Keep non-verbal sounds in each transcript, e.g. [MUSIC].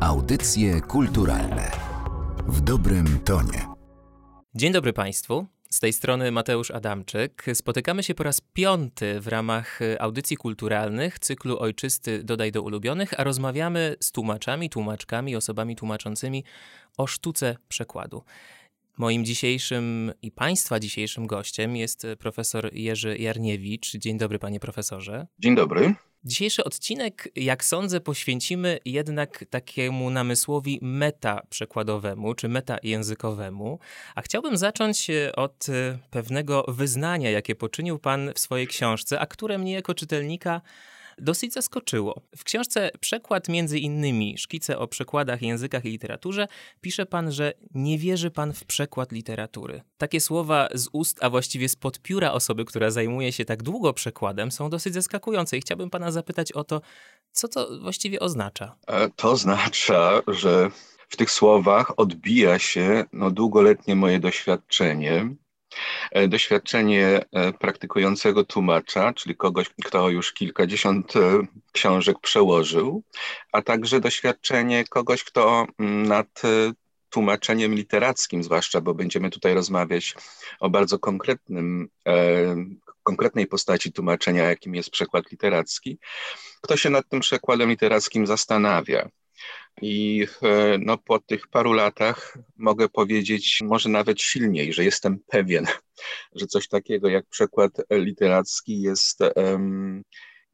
Audycje kulturalne w dobrym tonie. Dzień dobry Państwu. Z tej strony Mateusz Adamczyk. Spotykamy się po raz piąty w ramach audycji kulturalnych cyklu Ojczysty Dodaj do ulubionych, a rozmawiamy z tłumaczami, tłumaczkami, osobami tłumaczącymi o sztuce przekładu. Moim dzisiejszym i Państwa dzisiejszym gościem jest profesor Jerzy Jarniewicz. Dzień dobry, panie profesorze. Dzień dobry. Dzisiejszy odcinek, jak sądzę, poświęcimy jednak takiemu namysłowi meta przekładowemu czy meta językowemu. A chciałbym zacząć e, od e, pewnego wyznania, jakie poczynił Pan w swojej książce, a które mnie jako czytelnika dosyć zaskoczyło. W książce Przekład między innymi szkice o przekładach, językach i literaturze pisze pan, że nie wierzy pan w przekład literatury. Takie słowa z ust, a właściwie z pióra osoby, która zajmuje się tak długo przekładem, są dosyć zaskakujące i chciałbym pana zapytać o to, co to właściwie oznacza. E, to oznacza, że w tych słowach odbija się no, długoletnie moje doświadczenie doświadczenie e, praktykującego tłumacza, czyli kogoś, kto już kilkadziesiąt e, książek przełożył, a także doświadczenie kogoś, kto mm, nad tłumaczeniem literackim, zwłaszcza, bo będziemy tutaj rozmawiać o bardzo konkretnym, konkretnej postaci tłumaczenia, jakim jest przekład literacki, kto się nad tym przekładem literackim zastanawia. I e, no, po tych paru latach mogę powiedzieć, może nawet silniej, że jestem pewien, [LAUGHS] że coś takiego jak przekład literacki jest,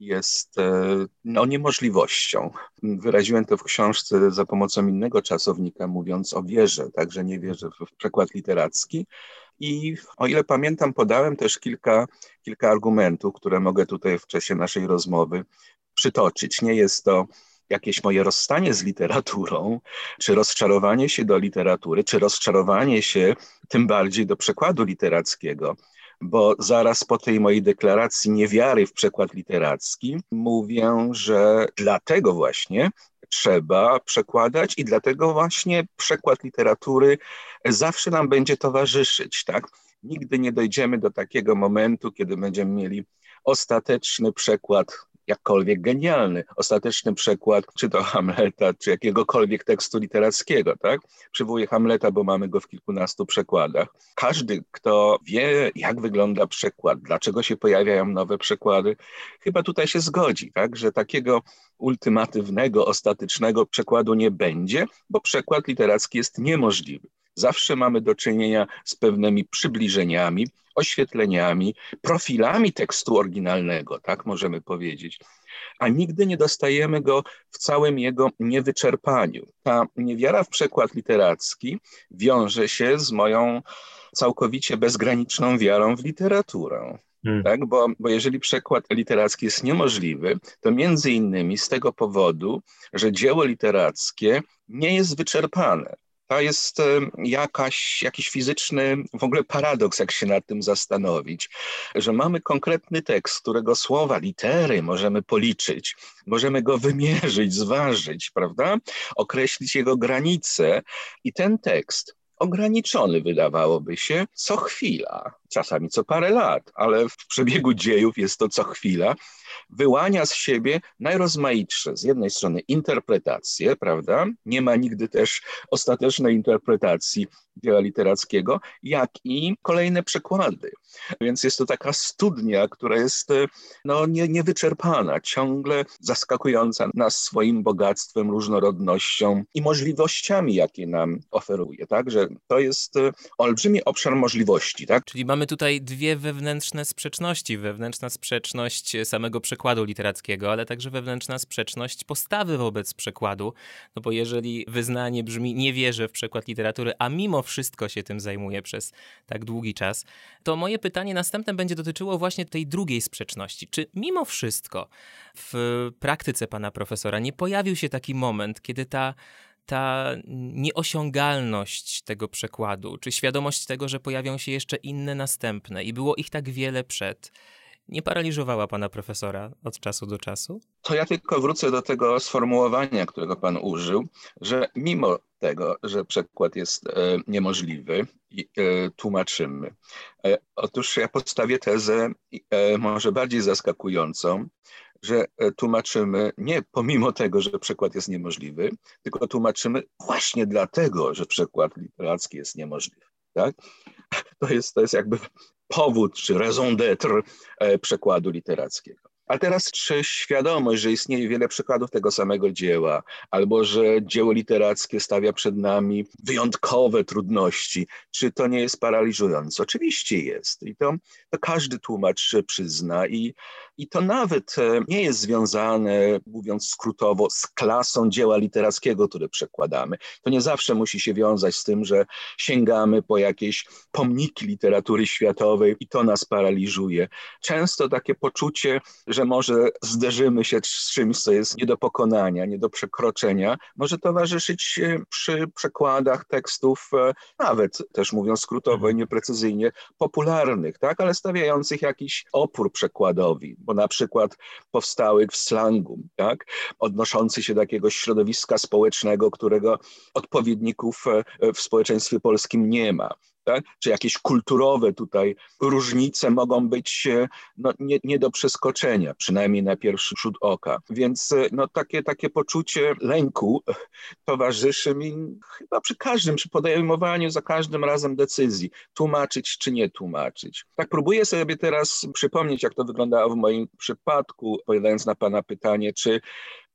jest e, no, niemożliwością. Wyraziłem to w książce za pomocą innego czasownika, mówiąc o wierze, także nie wierzę w przekład literacki. I o ile pamiętam, podałem też kilka, kilka argumentów, które mogę tutaj w czasie naszej rozmowy przytoczyć. Nie jest to jakieś moje rozstanie z literaturą, czy rozczarowanie się do literatury, czy rozczarowanie się tym bardziej do przekładu literackiego. Bo zaraz po tej mojej deklaracji niewiary w przekład literacki mówię, że dlatego właśnie trzeba przekładać i dlatego właśnie przekład literatury zawsze nam będzie towarzyszyć, tak? Nigdy nie dojdziemy do takiego momentu, kiedy będziemy mieli ostateczny przekład jakkolwiek genialny, ostateczny przekład, czy to Hamleta, czy jakiegokolwiek tekstu literackiego, tak? Przywołuję Hamleta, bo mamy go w kilkunastu przekładach. Każdy, kto wie, jak wygląda przekład, dlaczego się pojawiają nowe przekłady, chyba tutaj się zgodzi, tak? Że takiego ultimatywnego, ostatecznego przekładu nie będzie, bo przekład literacki jest niemożliwy. Zawsze mamy do czynienia z pewnymi przybliżeniami, oświetleniami, profilami tekstu oryginalnego, tak możemy powiedzieć, a nigdy nie dostajemy go w całym jego niewyczerpaniu. Ta niewiara w przekład literacki wiąże się z moją całkowicie bezgraniczną wiarą w literaturę. Hmm. Tak? Bo, bo jeżeli przekład literacki jest niemożliwy, to między innymi z tego powodu, że dzieło literackie nie jest wyczerpane. To jest jakaś, jakiś fizyczny w ogóle paradoks, jak się nad tym zastanowić, że mamy konkretny tekst, którego słowa, litery możemy policzyć, możemy go wymierzyć, zważyć, prawda? Określić jego granice i ten tekst ograniczony, wydawałoby się, co chwila, czasami co parę lat, ale w przebiegu dziejów jest to co chwila, wyłania z siebie najrozmaitsze, z jednej strony interpretacje, prawda? Nie ma nigdy też ostatecznej interpretacji dzieła literackiego, jak i kolejne przekłady. Więc jest to taka studnia, która jest no, nie, niewyczerpana, ciągle zaskakująca nas swoim bogactwem, różnorodnością i możliwościami, jakie nam oferuje. Także to jest olbrzymi obszar możliwości. Tak? Czyli mamy tutaj dwie wewnętrzne sprzeczności. Wewnętrzna sprzeczność samego przekładu literackiego, ale także wewnętrzna sprzeczność postawy wobec przekładu. No bo jeżeli wyznanie brzmi nie wierzę w przekład literatury, a mimo wszystko się tym zajmuje przez tak długi czas, to moje pytanie następne będzie dotyczyło właśnie tej drugiej sprzeczności. Czy mimo wszystko w praktyce pana profesora nie pojawił się taki moment, kiedy ta ta nieosiągalność tego przekładu, czy świadomość tego, że pojawią się jeszcze inne następne i było ich tak wiele przed, nie paraliżowała pana profesora od czasu do czasu? To ja tylko wrócę do tego sformułowania, którego pan użył, że mimo tego, że przekład jest e, niemożliwy i e, tłumaczymy. E, otóż ja postawię tezę może bardziej zaskakującą, że e, tłumaczymy nie pomimo tego, że przekład jest niemożliwy, tylko tłumaczymy właśnie dlatego, że przekład literacki jest niemożliwy. Tak? To, jest, to jest jakby powód czy raison d'être e, przekładu literackiego. A teraz czy świadomość, że istnieje wiele przykładów tego samego dzieła, albo że dzieło literackie stawia przed nami wyjątkowe trudności, czy to nie jest paraliżujące? Oczywiście jest. I to, to każdy tłumacz przyzna. I, I to nawet e, nie jest związane, mówiąc skrótowo, z klasą dzieła literackiego, które przekładamy. To nie zawsze musi się wiązać z tym, że sięgamy po jakieś pomniki literatury światowej i to nas paraliżuje. Często takie poczucie, że może zderzymy się z czymś, co jest nie do pokonania, nie do przekroczenia, może towarzyszyć przy przekładach tekstów, e, nawet też mówiąc skrótowo i mhm. nieprecyzyjnie, popularnych, tak, ale stawiających jakiś opór przekładowi, bo na przykład powstały w slangu, tak, odnoszący się do jakiegoś środowiska społecznego, którego odpowiedników e, w społeczeństwie polskim nie ma tak? czy jakieś kulturowe tutaj różnice mogą być e, no, nie, nie do przeskoczenia, przynajmniej na pierwszy rzut oka. Więc e, no, takie, takie poczucie lęku towarzyszy mi chyba przy każdym, przy podejmowaniu za każdym razem decyzji, tłumaczyć czy nie tłumaczyć. Tak próbuję sobie teraz przypomnieć, jak to wyglądało w moim przypadku, odpowiadając na Pana pytanie, czy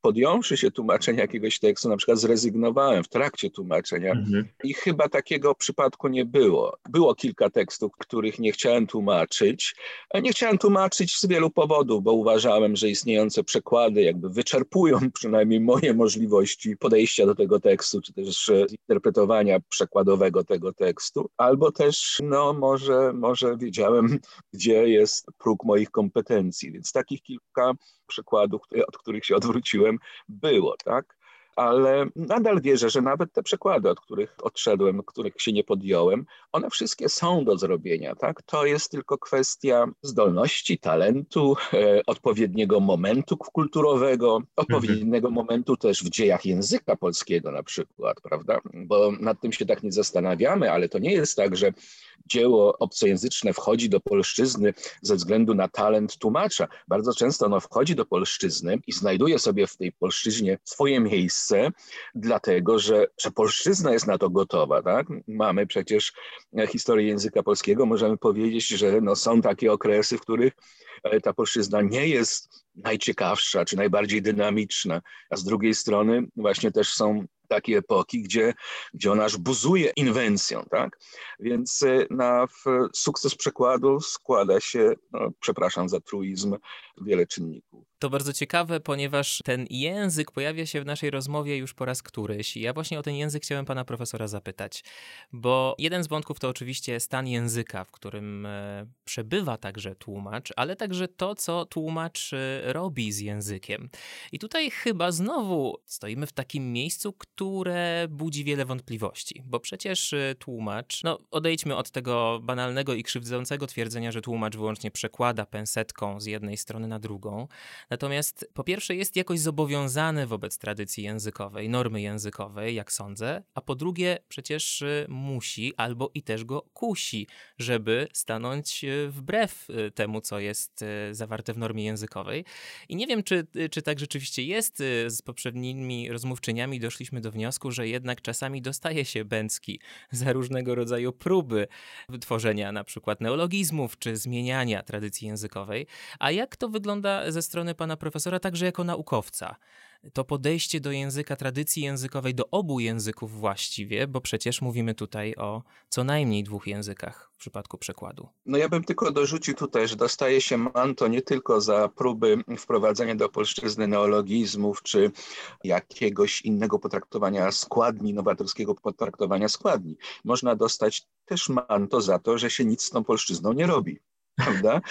podjąwszy się tłumaczenia jakiegoś tekstu, na przykład zrezygnowałem w trakcie tłumaczenia mhm. i chyba takiego przypadku nie było. Było kilka tekstów, których nie chciałem tłumaczyć. Nie chciałem tłumaczyć z wielu powodów, bo uważałem, że istniejące przekłady jakby wyczerpują [LAUGHS] przynajmniej moje możliwości podejścia do tego tekstu, czy też interpretowania przekładowego tego tekstu, albo też no może, może wiedziałem, [LAUGHS] gdzie jest próg moich kompetencji, więc takich kilka przykładów, od których się odwróciłem, było, tak? Ale nadal wierzę, że nawet te przykłady, od których odszedłem, których się nie podjąłem, one wszystkie są do zrobienia. Tak? To jest tylko kwestia zdolności, talentu, e, odpowiedniego momentu kulturowego, odpowiedniego mhm. momentu też w dziejach języka polskiego na przykład, prawda? Bo nad tym się tak nie zastanawiamy, ale to nie jest tak, że dzieło obcojęzyczne wchodzi do polszczyzny ze względu na talent tłumacza. Bardzo często ono wchodzi do polszczyzny i znajduje sobie w tej polszczyźnie swoje miejsce, dlatego że, że polszczyzna jest na to gotowa. Tak? Mamy przecież historię języka polskiego, możemy powiedzieć, że no, są takie okresy, w których e, ta polszczyzna nie jest najciekawsza czy najbardziej dynamiczna, a z drugiej strony właśnie też są takie epoki, gdzie, gdzie ona aż buzuje inwencją, tak? Więc y, na sukces przekładu składa się, no, przepraszam za truizm, wiele czynników. To bardzo ciekawe, ponieważ ten język pojawia się w naszej rozmowie już po raz któryś. I ja właśnie o ten język chciałem pana profesora zapytać, bo jeden z wątków to oczywiście stan języka, w którym e, przebywa także tłumacz, ale także to, co tłumacz e, robi z językiem. I tutaj chyba znowu stoimy w takim miejscu, które budzi wiele wątpliwości, bo przecież e, tłumacz, no odejdźmy od tego banalnego i krzywdzącego twierdzenia, że tłumacz wyłącznie przekłada pensetką z jednej strony na drugą. Natomiast po pierwsze jest jakoś zobowiązany wobec tradycji językowej, normy językowej, jak sądzę, a po drugie przecież y, musi albo i też go kusi, żeby stanąć y, wbrew y, temu, co jest zawarte w normie językowej. I nie wiem, czy, czy tak rzeczywiście jest. Z poprzednimi rozmówczyniami doszliśmy do wniosku, że jednak czasami dostaje się bęcki za różnego rodzaju próby wytworzenia na przykład neologizmów czy zmieniania tradycji językowej. A jak to wygląda ze strony pana profesora także jako naukowca. To podejście do języka, tradycji językowej, do obu języków właściwie, bo przecież mówimy tutaj o co najmniej dwóch językach w przypadku przekładu. No ja bym tylko dorzucił tutaj, że dostaje się manto nie tylko za próby wprowadzenia do polszczyzny neologizmów, czy jakiegoś innego potraktowania składni, nowatorskiego potraktowania składni. Można dostać też manto za to, że się nic z tą polszczyzną nie robi prawda?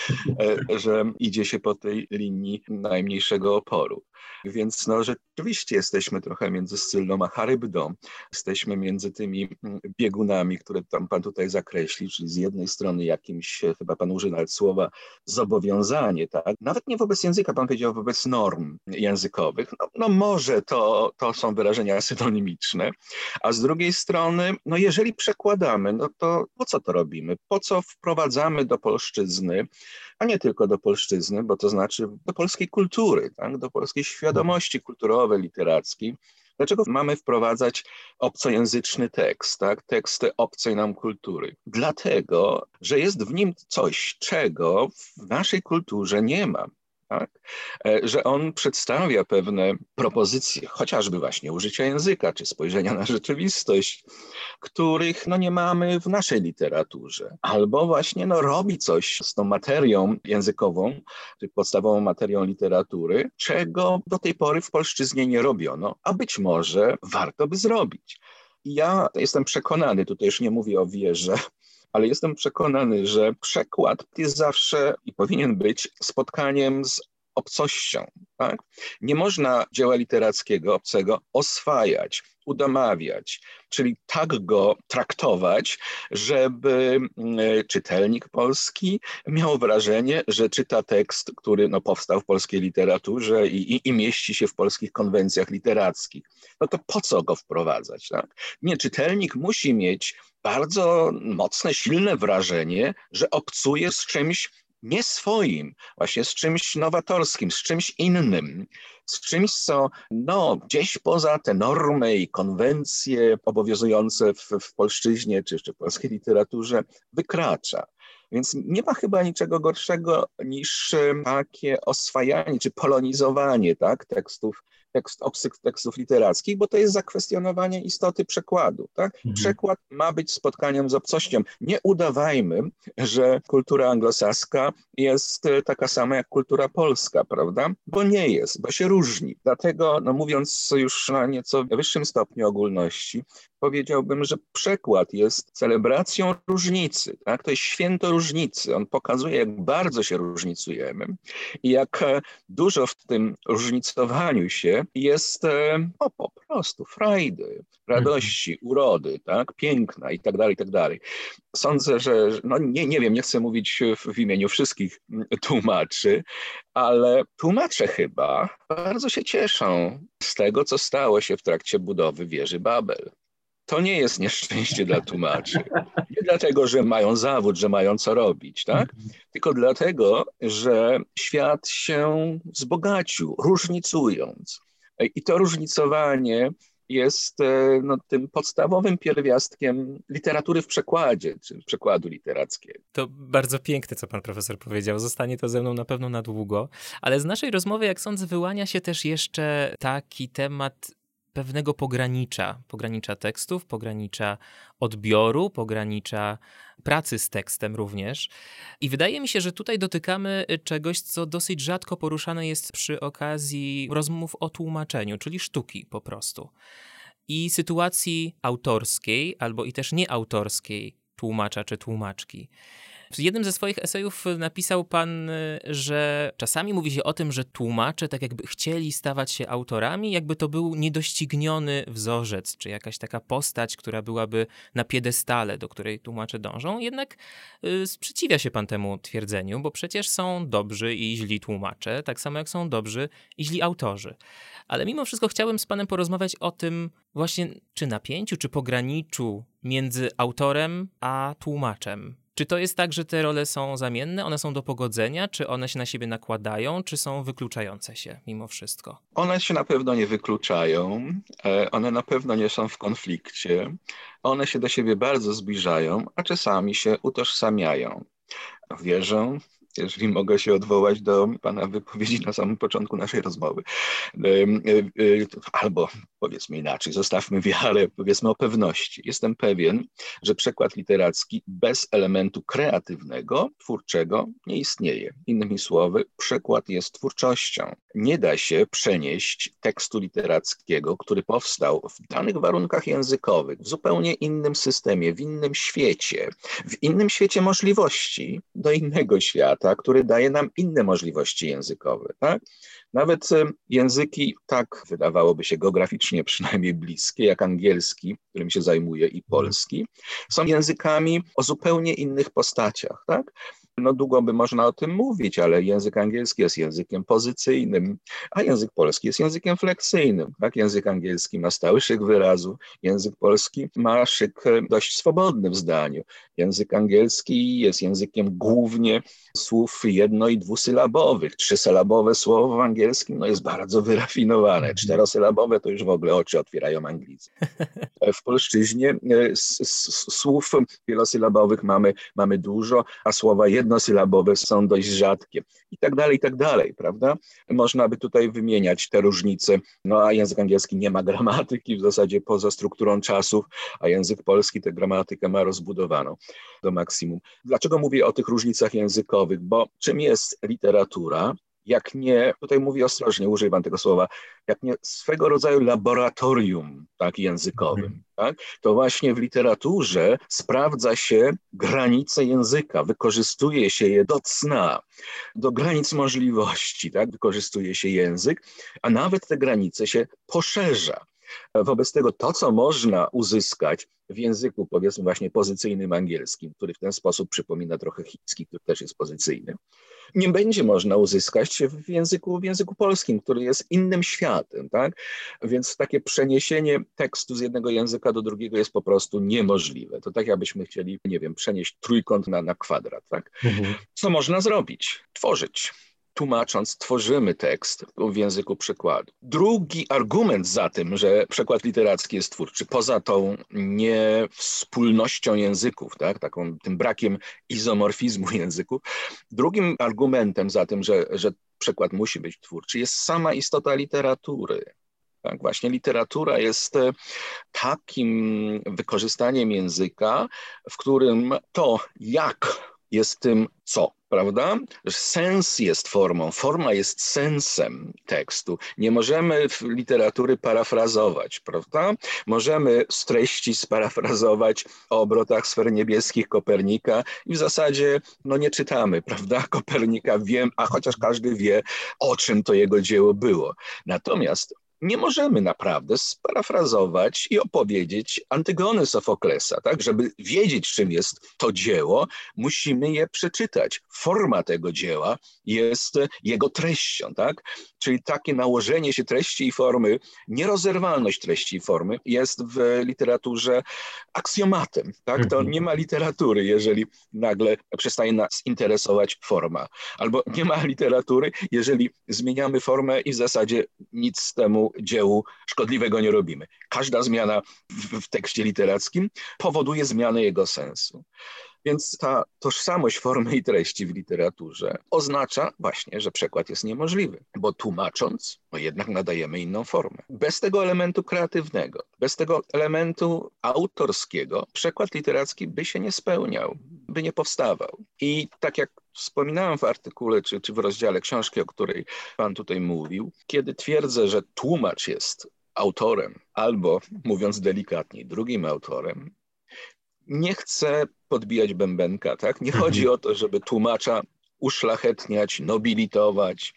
E, że idzie się po tej linii najmniejszego oporu. Więc no, rzeczywiście jesteśmy trochę między Scyllą a Charybdą. Jesteśmy między tymi mm, biegunami, które tam pan tutaj zakreślił, czyli z jednej strony jakimś, chyba pan użył nawet słowa, zobowiązanie, tak? Nawet nie wobec języka, pan powiedział wobec norm językowych. No, no może to, to są wyrażenia synonimiczne, a z drugiej strony, no jeżeli przekładamy, no to po co to robimy? Po co wprowadzamy do polszczyzny, a nie tylko do polszczyzny, bo to znaczy do polskiej kultury, tak? do polskiej świadomości kulturowej, literackiej. Dlaczego mamy wprowadzać obcojęzyczny tekst, tak? teksty obcej nam kultury? Dlatego, że jest w nim coś, czego w naszej kulturze nie ma tak? E, że on przedstawia pewne propozycje, chociażby właśnie użycia języka czy spojrzenia na rzeczywistość, których no, nie mamy w naszej literaturze. Albo właśnie no, robi coś z tą materią językową, czy podstawową materią literatury, czego do tej pory w polszczyznie nie robiono, a być może warto by zrobić. Ja jestem przekonany, tutaj już nie mówię o wierze, ale jestem przekonany, że przekład jest zawsze i powinien być spotkaniem z obcością. Tak? Nie można dzieła literackiego obcego oswajać, udomawiać, czyli tak go traktować, żeby mm, czytelnik polski miał wrażenie, że czyta tekst, który no, powstał w polskiej literaturze i, i, i mieści się w polskich konwencjach literackich. No to po co go wprowadzać? Tak? Nie, czytelnik musi mieć bardzo mocne, silne wrażenie, że obcuje z czymś nie swoim, właśnie z czymś nowatorskim, z czymś innym, z czymś, co no, gdzieś poza te normy i konwencje obowiązujące w, w polszczyźnie czy w polskiej literaturze wykracza. Więc nie ma chyba niczego gorszego niż takie oswajanie czy polonizowanie tak, tekstów tekst, obcych tekstów literackich, bo to jest zakwestionowanie istoty przekładu. Tak? Mhm. Przekład ma być spotkaniem z obcością. Nie udawajmy, że kultura anglosaska jest e, taka sama jak kultura polska, prawda? Bo nie jest, bo się różni. Dlatego, no mówiąc już na nieco wyższym stopniu ogólności, powiedziałbym, że przekład jest celebracją różnicy. Tak? To jest święto różnicy. On pokazuje, jak bardzo się różnicujemy i jak e, dużo w tym różnicowaniu się jest no, po prostu frajdy, radości, mhm. urody, tak? piękna i tak dalej, i tak dalej. Sądzę, że, no nie, nie wiem, nie chcę mówić w, w imieniu wszystkich tłumaczy, ale tłumacze chyba bardzo się cieszą z tego, co stało się w trakcie budowy wieży Babel to nie jest nieszczęście dla tłumaczy. Nie dlatego, że mają zawód, że mają co robić, tak? Tylko dlatego, że świat się wzbogacił, różnicując. I to różnicowanie jest e, no, tym podstawowym pierwiastkiem literatury w przekładzie, czy przekładu literackiego. To bardzo piękne, co pan profesor powiedział. Zostanie to ze mną na pewno na długo. Ale z naszej rozmowy, jak sądzę, wyłania się też jeszcze taki temat pewnego pogranicza, pogranicza tekstów, pogranicza odbioru, pogranicza pracy z tekstem również. I wydaje mi się, że tutaj dotykamy y, czegoś, co dosyć rzadko poruszane jest przy okazji rozmów o tłumaczeniu, czyli sztuki po prostu. I sytuacji autorskiej, albo i też nieautorskiej tłumacza czy tłumaczki. W jednym ze swoich esejów napisał pan, y, że czasami mówi się o tym, że tłumacze tak jakby chcieli stawać się autorami, jakby to był niedościgniony wzorzec, czy jakaś taka postać, która byłaby na piedestale, do której tłumacze dążą. Jednak y, sprzeciwia się pan temu twierdzeniu, bo przecież są dobrzy i źli tłumacze, tak samo jak są dobrzy i źli autorzy. Ale mimo wszystko chciałbym z panem porozmawiać o tym właśnie, czy napięciu, czy pograniczu między autorem a tłumaczem. Czy to jest tak, że te role są zamienne, one są do pogodzenia, czy one się na siebie nakładają, czy są wykluczające się mimo wszystko? One się na pewno nie wykluczają, e, one na pewno nie są w konflikcie, one się do siebie bardzo zbliżają, a czasami się utożsamiają. Wierzę, jeżeli mogę się odwołać do Pana wypowiedzi na samym początku naszej rozmowy. Albo powiedzmy inaczej, zostawmy wiarę, powiedzmy o pewności. Jestem pewien, że przekład literacki bez elementu kreatywnego, twórczego nie istnieje. Innymi słowy, przekład jest twórczością. Nie da się przenieść tekstu literackiego, który powstał w danych warunkach językowych, w zupełnie innym systemie, w innym świecie, w innym świecie możliwości do innego świata, który daje nam inne możliwości językowe. Tak? Nawet języki tak, wydawałoby się geograficznie przynajmniej bliskie, jak angielski, którym się zajmuję, i polski, są językami o zupełnie innych postaciach. Tak? No długo by można o tym mówić, ale język angielski jest językiem pozycyjnym, a język polski jest językiem fleksyjnym. Tak? Język angielski ma stały szyk wyrazu, język polski ma szyk dość swobodny w zdaniu. Język angielski jest językiem głównie słów jedno- i dwusylabowych. Trzysylabowe słowo w angielskim no, jest bardzo wyrafinowane. Mhm. Czterosylabowe to już w ogóle oczy otwierają Anglicy. [LAUGHS] W polszczyźnie e, słów wielosylabowych mamy, mamy dużo, a słowa jednosylabowe są dość rzadkie. I tak dalej, i tak dalej, prawda? Można by tutaj wymieniać te różnice. No a język angielski nie ma [LAUGHS] gramatyki w zasadzie poza strukturą czasów, a język polski tę gramatykę ma rozbudowaną do maksimum. Dlaczego mówię o tych różnicach językowych? Bo czym jest literatura? Jak nie, tutaj mówię ostrożnie, używam tego słowa, jak nie swego rodzaju laboratorium tak, językowym, mhm. tak, to właśnie w literaturze sprawdza się granice języka, wykorzystuje się je do cna, do granic możliwości, tak, wykorzystuje się język, a nawet te granice się poszerza. Wobec tego to, co można uzyskać w języku, powiedzmy właśnie pozycyjnym angielskim, który w ten sposób przypomina trochę chiński, który też jest pozycyjny, nie będzie można uzyskać w języku, w języku polskim, który jest innym światem, tak? Więc takie przeniesienie tekstu z jednego języka do drugiego jest po prostu niemożliwe. To tak jakbyśmy chcieli, nie wiem, przenieść trójkąt na, na kwadrat, tak? Mhm. Co można zrobić? Tworzyć tłumacząc, tworzymy tekst w języku przekładu. Drugi argument za tym, że przekład literacki jest twórczy, poza tą niewspólnością języków, tak, taką, tym brakiem izomorfizmu [LAUGHS] języków, drugim argumentem za tym, że, że przekład musi być twórczy, jest sama istota literatury. Tak, właśnie literatura jest e, takim wykorzystaniem języka, w którym to, jak jest tym, co prawda? Sens jest formą, forma jest sensem tekstu. Nie możemy literatury parafrazować, prawda? Możemy z treści sparafrazować o obrotach sfer niebieskich Kopernika i w zasadzie no nie czytamy, [LAUGHS] prawda? Kopernika wiem, a chociaż każdy wie, o czym to jego dzieło było. Natomiast nie możemy naprawdę sparafrazować i opowiedzieć Antygony Sofoklesa, tak? Żeby wiedzieć, czym jest to dzieło, musimy je przeczytać. Forma tego dzieła jest jego treścią, tak? Czyli takie nałożenie się treści i formy, nierozerwalność treści i formy jest w literaturze aksjomatem, tak? To mhm. nie ma literatury, jeżeli nagle przestaje nas interesować forma. Albo nie ma literatury, jeżeli zmieniamy formę i w zasadzie nic z temu dziełu szkodliwego nie robimy. Każda zmiana w, w tekście literackim powoduje zmianę jego sensu. Więc ta tożsamość formy i treści w literaturze oznacza właśnie, że przekład jest niemożliwy, bo tłumacząc, no jednak nadajemy inną formę. Bez tego elementu kreatywnego, bez tego elementu autorskiego, przekład literacki by się nie spełniał, by nie powstawał. I tak jak wspominałem w artykule czy, czy w rozdziale książki, o której Pan tutaj mówił, kiedy twierdzę, że tłumacz jest autorem, albo mówiąc delikatniej, drugim autorem, nie chcę podbijać bębenka, tak? Nie chodzi mhm. o to, żeby tłumacza uszlachetniać, nobilitować,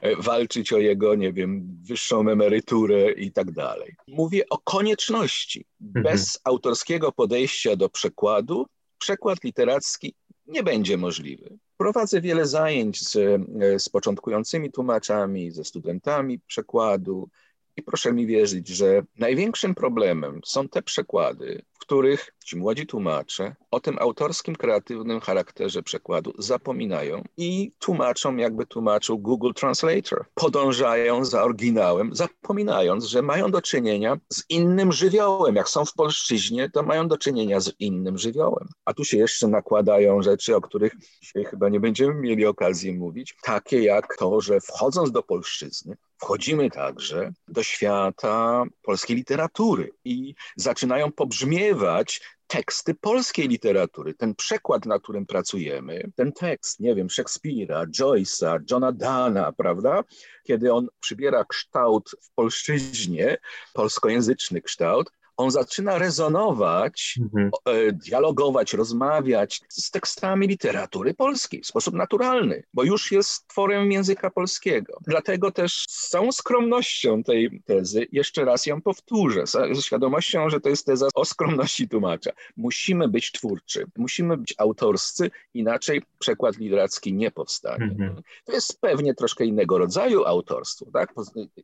e, walczyć o jego, nie wiem, wyższą emeryturę i tak dalej. Mówię o konieczności. Mhm. Bez autorskiego podejścia do przekładu, przekład literacki nie będzie możliwy. Prowadzę wiele zajęć z, e, z początkującymi tłumaczami, ze studentami przekładu i proszę mi wierzyć, że największym problemem są te przekłady, których ci młodzi tłumacze o tym autorskim, kreatywnym charakterze przekładu zapominają i tłumaczą, jakby tłumaczył Google Translator. Podążają za oryginałem, zapominając, że mają do czynienia z innym żywiołem. Jak są w polszczyźnie, to mają do czynienia z innym żywiołem. A tu się jeszcze nakładają rzeczy, o których dzisiaj chyba nie będziemy mieli okazji mówić, takie jak to, że wchodząc do polszczyzny, wchodzimy także do świata polskiej literatury i zaczynają pobrzmiewać teksty polskiej literatury, ten przekład, na którym pracujemy, ten tekst, nie wiem, Szekspira, Joyce'a, Johna Dana, prawda? Kiedy on przybiera kształt w polszczyźnie, polskojęzyczny kształt, on zaczyna rezonować, mhm. E, dialogować, rozmawiać z tekstami literatury polskiej w sposób naturalny, bo już jest tworem języka polskiego. Dlatego też z całą skromnością tej tezy, jeszcze raz ją powtórzę, ze świadomością, że to jest teza o skromności tłumacza. Musimy być twórczy, musimy być autorscy, inaczej przekład literacki nie powstanie. Mhm. To jest pewnie troszkę innego rodzaju autorstwo, tak?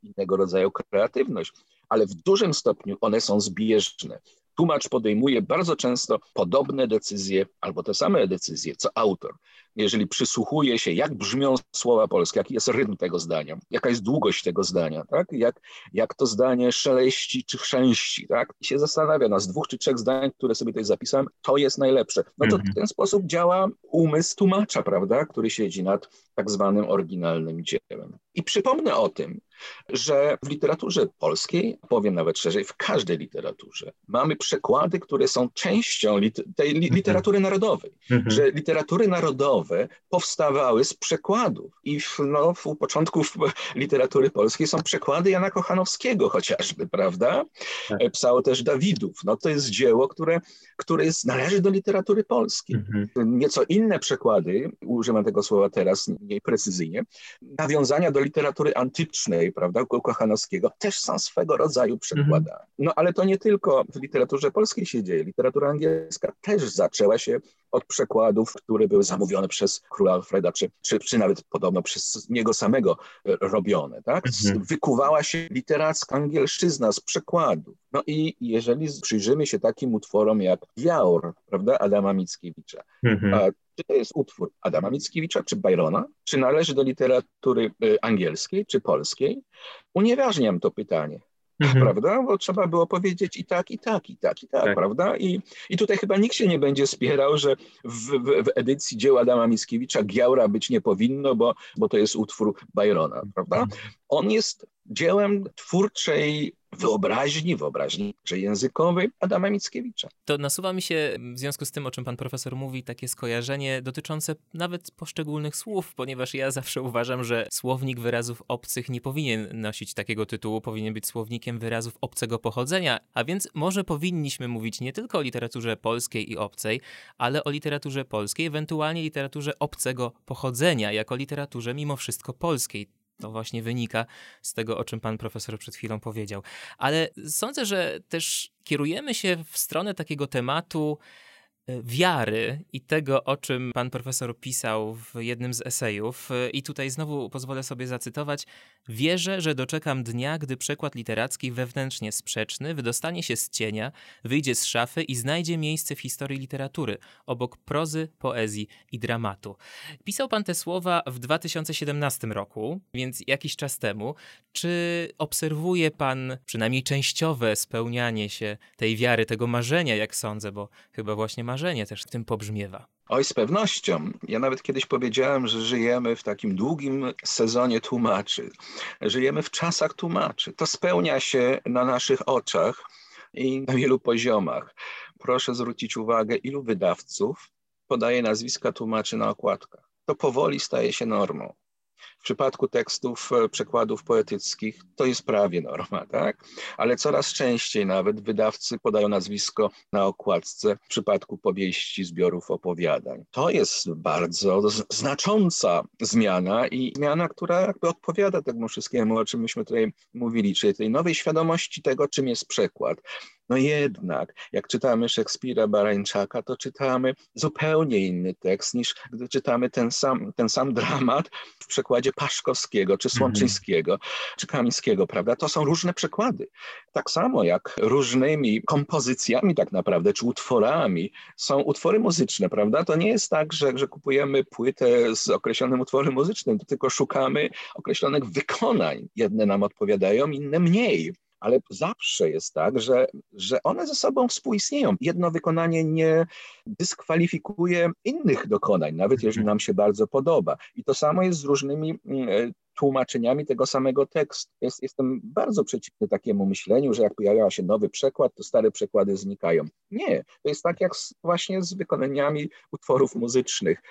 innego rodzaju kreatywność, ale w dużym stopniu one są zbieżne. Tłumacz podejmuje bardzo często podobne decyzje albo te same decyzje co autor. Jeżeli przysłuchuje się, jak brzmią słowa polskie, jaki jest rytm tego zdania, jaka jest długość tego zdania, tak? jak, jak to zdanie szeleści czy chrzęści, tak? I się zastanawia, na z dwóch czy trzech zdań, które sobie tutaj zapisałem, to jest najlepsze. No to w mhm. ten sposób działa umysł tłumacza, prawda, który siedzi nad tak zwanym oryginalnym dziełem. I przypomnę o tym, że w literaturze polskiej, powiem nawet szerzej, w każdej literaturze mamy przekłady, które są częścią lit tej li mhm. literatury narodowej, mhm. że literatury narodowe powstawały z przekładów i w, no, u początków literatury polskiej są przekłady Jana Kochanowskiego chociażby, prawda? Tak. E, Psał też Dawidów. No to jest dzieło, które, które jest, należy do literatury polskiej. Mhm. Nieco inne przekłady, używam tego słowa teraz mniej precyzyjnie, nawiązania do literatury antycznej, prawda, Kochanowskiego, też są swego rodzaju przekładami. Mhm. No ale to nie tylko w literaturze polskiej się dzieje. Literatura angielska też zaczęła się od przekładów, które były zamówione przez króla Alfreda, czy, czy, czy nawet podobno przez niego samego e, robione. Tak? Mhm. Wykuwała się literacka angielszczyzna z przekładów. No i jeżeli przyjrzymy się takim utworom jak Jaur, prawda, Adama Mickiewicza, mhm. czy to jest utwór Adama Mickiewicza czy Byrona, czy należy do literatury e, angielskiej czy polskiej, unieważniam to pytanie. Mhm. Prawda? Bo trzeba było powiedzieć i tak, i tak, i tak, i tak, tak. prawda? I, I tutaj chyba nikt się nie będzie spierał, że w, w, w edycji dzieła Adama Mickiewicza Giaura być nie powinno, bo, bo to jest utwór Byrona, prawda? Mhm. On jest dziełem twórczej wyobraźni, wyobraźni że językowej Adama Mickiewicza. To nasuwa mi się w związku z tym, o czym pan profesor mówi, takie skojarzenie dotyczące nawet poszczególnych słów, ponieważ ja zawsze uważam, że słownik wyrazów obcych nie powinien nosić takiego tytułu, powinien być słownikiem wyrazów obcego pochodzenia, a więc może powinniśmy mówić nie tylko o literaturze polskiej i obcej, ale o literaturze polskiej, ewentualnie literaturze obcego pochodzenia, jako literaturze mimo wszystko polskiej. To właśnie wynika z tego, o czym pan profesor przed chwilą powiedział. Ale sądzę, że też kierujemy się w stronę takiego tematu wiary i tego, o czym pan profesor pisał w jednym z esejów. I tutaj znowu pozwolę sobie zacytować. Wierzę, że doczekam dnia, gdy przekład literacki wewnętrznie sprzeczny wydostanie się z cienia, wyjdzie z szafy i znajdzie miejsce w historii literatury, obok prozy, poezji i dramatu. Pisał pan te słowa w 2017 roku, więc jakiś czas temu. Czy obserwuje pan przynajmniej częściowe spełnianie się tej wiary, tego marzenia, jak sądzę, bo chyba właśnie ma marzenie też w tym pobrzmiewa. Oj, z pewnością. Ja nawet kiedyś powiedziałem, że żyjemy w takim długim sezonie tłumaczy. Żyjemy w czasach tłumaczy. To spełnia się na naszych oczach i na wielu poziomach. Proszę zwrócić uwagę, ilu wydawców podaje nazwiska tłumaczy na okładkach. To powoli staje się normą. W przypadku tekstów, e, przekładów poetyckich to jest prawie norma, tak? Ale coraz częściej nawet wydawcy podają nazwisko na okładce w przypadku powieści, zbiorów opowiadań. To jest bardzo znacząca zmiana i zmiana, która jakby odpowiada temu wszystkiemu, o czym myśmy tutaj mówili, czyli tej nowej świadomości tego, czym jest przekład. No jednak, jak czytamy Szekspira, Barańczaka, to czytamy zupełnie inny tekst niż gdy czytamy ten sam, ten sam dramat w przekładzie Paszkowskiego, czy Słomczyńskiego, mm -hmm. czy Kamińskiego, prawda? To są różne przekłady. Tak samo jak różnymi kompozycjami tak naprawdę, czy utworami są utwory muzyczne, prawda? To nie jest tak, że, że kupujemy płytę z określonym utworem muzycznym, tylko szukamy określonych wykonań. Jedne nam odpowiadają, inne mniej ale zawsze jest tak, że, że one ze sobą współistnieją. Jedno wykonanie nie dyskwalifikuje innych dokonań, nawet jeżeli nam się bardzo podoba. I to samo jest z różnymi mm, tłumaczeniami tego samego tekstu. Jest, jestem bardzo przeciwny takiemu myśleniu, że jak pojawia się nowy przekład, to stare przekłady znikają. Nie, to jest tak jak z, właśnie z wykonaniami utworów muzycznych.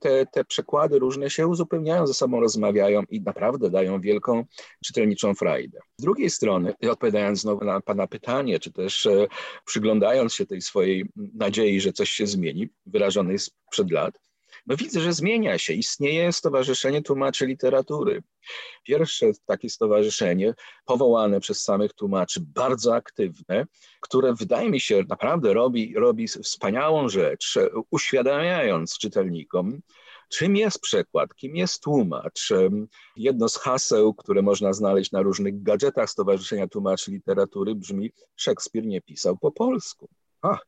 Te, te przekłady różne się uzupełniają, ze sobą rozmawiają i naprawdę dają wielką czytelniczą frajdę. Z drugiej strony, odpowiadając znowu na Pana pytanie, czy też e, przyglądając się tej swojej nadziei, że coś się zmieni, wyrażonej sprzed lat, no widzę, że zmienia się. Istnieje Stowarzyszenie Tłumaczy Literatury. Pierwsze takie stowarzyszenie, powołane przez samych tłumaczy, bardzo aktywne, które wydaje mi się naprawdę robi, robi wspaniałą rzecz, uświadamiając czytelnikom, czym jest przekład, kim jest tłumacz. Jedno z haseł, które można znaleźć na różnych gadżetach Stowarzyszenia Tłumaczy Literatury brzmi Szekspir nie pisał po polsku. Ach,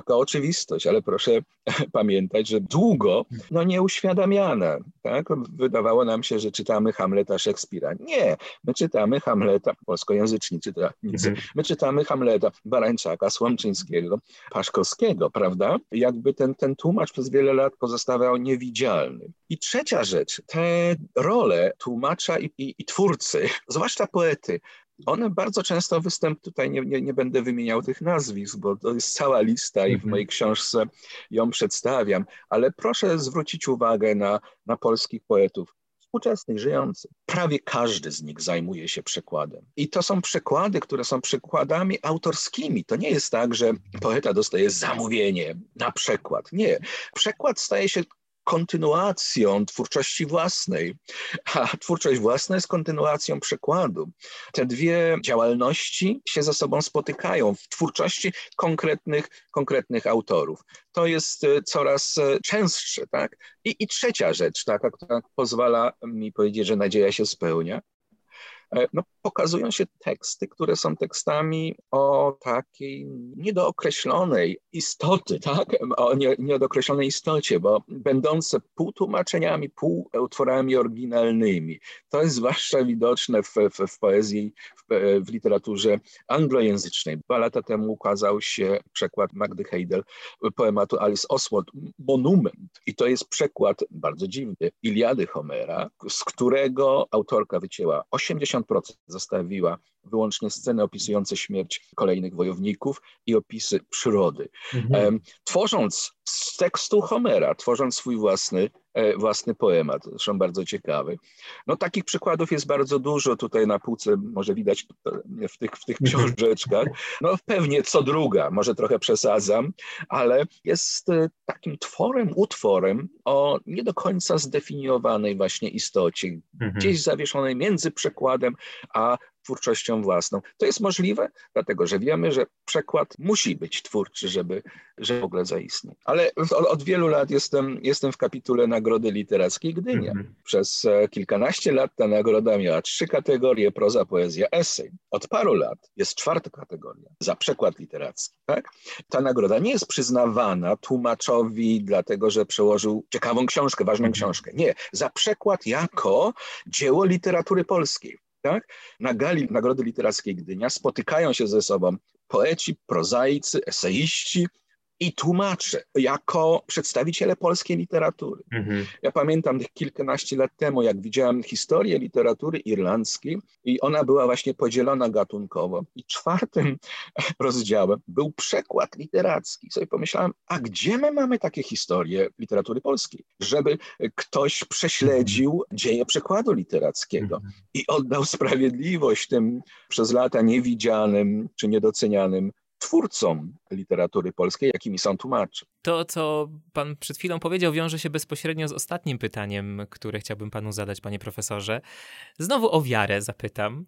taka oczywistość, ale proszę [LAUGHS] pamiętać, że długo no, nieuświadamiana. Tak? Wydawało nam się, że czytamy Hamleta Szekspira. Nie, my czytamy Hamleta, polskojęzyczni czytelnicy, mhm. my czytamy Hamleta Barańczaka, Słomczyńskiego, Paszkowskiego, prawda? Jakby ten, ten tłumacz przez wiele lat pozostawał niewidzialny. I trzecia rzecz, te role tłumacza i, i, i twórcy, [LAUGHS] zwłaszcza poety, one bardzo często występują, tutaj nie, nie, nie, będę wymieniał tych nazwisk, bo to jest cała lista i w mhm. mojej książce ją przedstawiam, ale proszę zwrócić uwagę na, na polskich poetów współczesnych, żyjących. Prawie każdy z nich zajmuje się przekładem. I to są przekłady, które są przekładami autorskimi. To nie jest tak, że poeta dostaje zamówienie na przekład. Nie. Przekład staje się kontynuacją twórczości własnej, a twórczość własna jest kontynuacją przekładu. Te dwie działalności się ze sobą spotykają w twórczości konkretnych, konkretnych autorów. To jest e, coraz e, częstsze. Tak? I, I trzecia rzecz, taka, która pozwala mi powiedzieć, że nadzieja się spełnia, no, pokazują się teksty, które są tekstami o takiej niedookreślonej istoty, tak? o nie, niedookreślonej istocie, bo będące półtłumaczeniami, półutworami oryginalnymi. To jest zwłaszcza widoczne w, w, w poezji, w, w, literaturze anglojęzycznej. Dwa lata temu ukazał się przekład Magdy Heidel poematu Alice Oswald, Monument. I to jest przekład bardzo dziwny Iliady Homera, z którego autorka wycięła 80 zostawiła wyłącznie sceny opisujące śmierć kolejnych wojowników i opisy przyrody. Mhm. Tworząc z tekstu Homera, tworząc swój własny, e, własny poemat, zresztą bardzo ciekawy. No takich przykładów jest bardzo dużo tutaj na półce, może widać w tych, w tych mhm. książeczkach. No pewnie co druga, może trochę przesadzam, ale jest e, takim tworem, utworem o nie do końca zdefiniowanej właśnie istocie, mhm. gdzieś zawieszonej między przekładem a twórczością własną. To jest możliwe, dlatego że wiemy, że przekład musi być twórczy, żeby, żeby w ogóle zaistniał. Ale od, wielu lat jestem, jestem w kapitule Nagrody Literackiej Gdynia. -hmm. Przez e, kilkanaście lat ta nagroda miała trzy kategorie, proza, poezja, esej. Od paru lat jest czwarta kategoria, za przekład literacki. Tak? Ta nagroda nie jest przyznawana tłumaczowi dlatego, że przełożył ciekawą książkę, ważną -hmm. książkę. Nie, za przekład jako dzieło literatury polskiej tak? Na gali Nagrody Literackiej Gdynia spotykają się ze sobą poeci, prozaicy, eseiści, i tłumacze jako przedstawiciele polskiej literatury. Mhm. Ja pamiętam kilkanaście lat temu, jak widziałem historię literatury irlandzkiej i ona była właśnie podzielona gatunkowo. I czwartym [LAUGHS] rozdziałem był przekład literacki. Sobie pomyślałem, a gdzie my mamy takie historie literatury polskiej? Żeby ktoś prześledził mhm. dzieje przekładu literackiego mhm. i oddał sprawiedliwość tym przez lata niewidzianym czy niedocenianym twórcom literatury polskiej, jakimi są tłumacze. To, co pan przed chwilą powiedział, wiąże się bezpośrednio z ostatnim pytaniem, które chciałbym panu zadać, panie profesorze. Znowu o wiarę zapytam.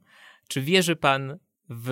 Czy wierzy pan w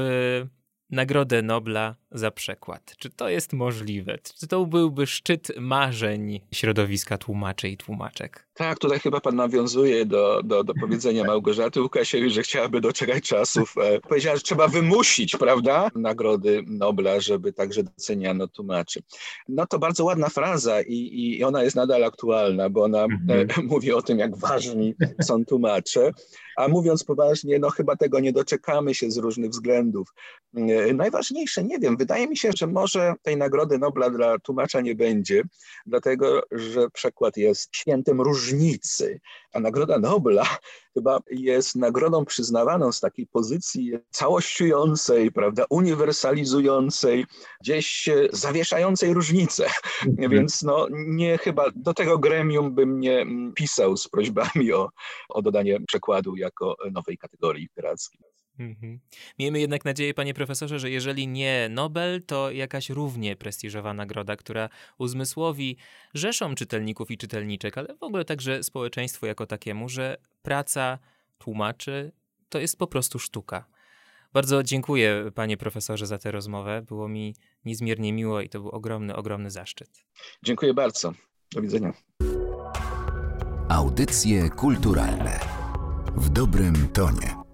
Nagrodę Nobla za przekład. Czy to jest możliwe? Czy to byłby szczyt marzeń środowiska tłumaczy i tłumaczek? Tak, tutaj chyba pan nawiązuje do, do, do powiedzenia Małgorzaty Łukasiewicz, że chciałaby doczekać czasów. E, powiedziała, że trzeba wymusić, prawda, Nagrody Nobla, żeby także doceniano tłumaczy. No to bardzo ładna fraza i, i ona jest nadal aktualna, bo ona mhm. E, [LAUGHS] mówi o tym, jak ważni są tłumacze. A mówiąc poważnie, no chyba tego nie doczekamy się z różnych względów. E, najważniejsze, nie wiem, wydaje mi się, że może tej Nagrody Nobla dla tłumacza nie będzie, dlatego że przekład jest świętem różnicy, a Nagroda Nobla chyba jest nagrodą przyznawaną z takiej pozycji całościującej, prawda, uniwersalizującej, gdzieś zawieszającej różnice. Mhm. Więc no, nie chyba do tego gremium bym nie pisał z prośbami o, o dodanie przekładu jako nowej kategorii literackiej. Mhm. Miejmy jednak nadzieję, panie profesorze, że jeżeli nie Nobel, to jakaś równie prestiżowa nagroda, która uzmysłowi rzeszom czytelników i czytelniczek, ale w ogóle także społeczeństwu jako takiemu, że praca tłumaczy to jest po prostu sztuka. Bardzo dziękuję, panie profesorze, za tę rozmowę. Było mi niezmiernie miło i to był ogromny, ogromny zaszczyt. Dziękuję bardzo. Do widzenia. Audycje kulturalne w dobrym tonie.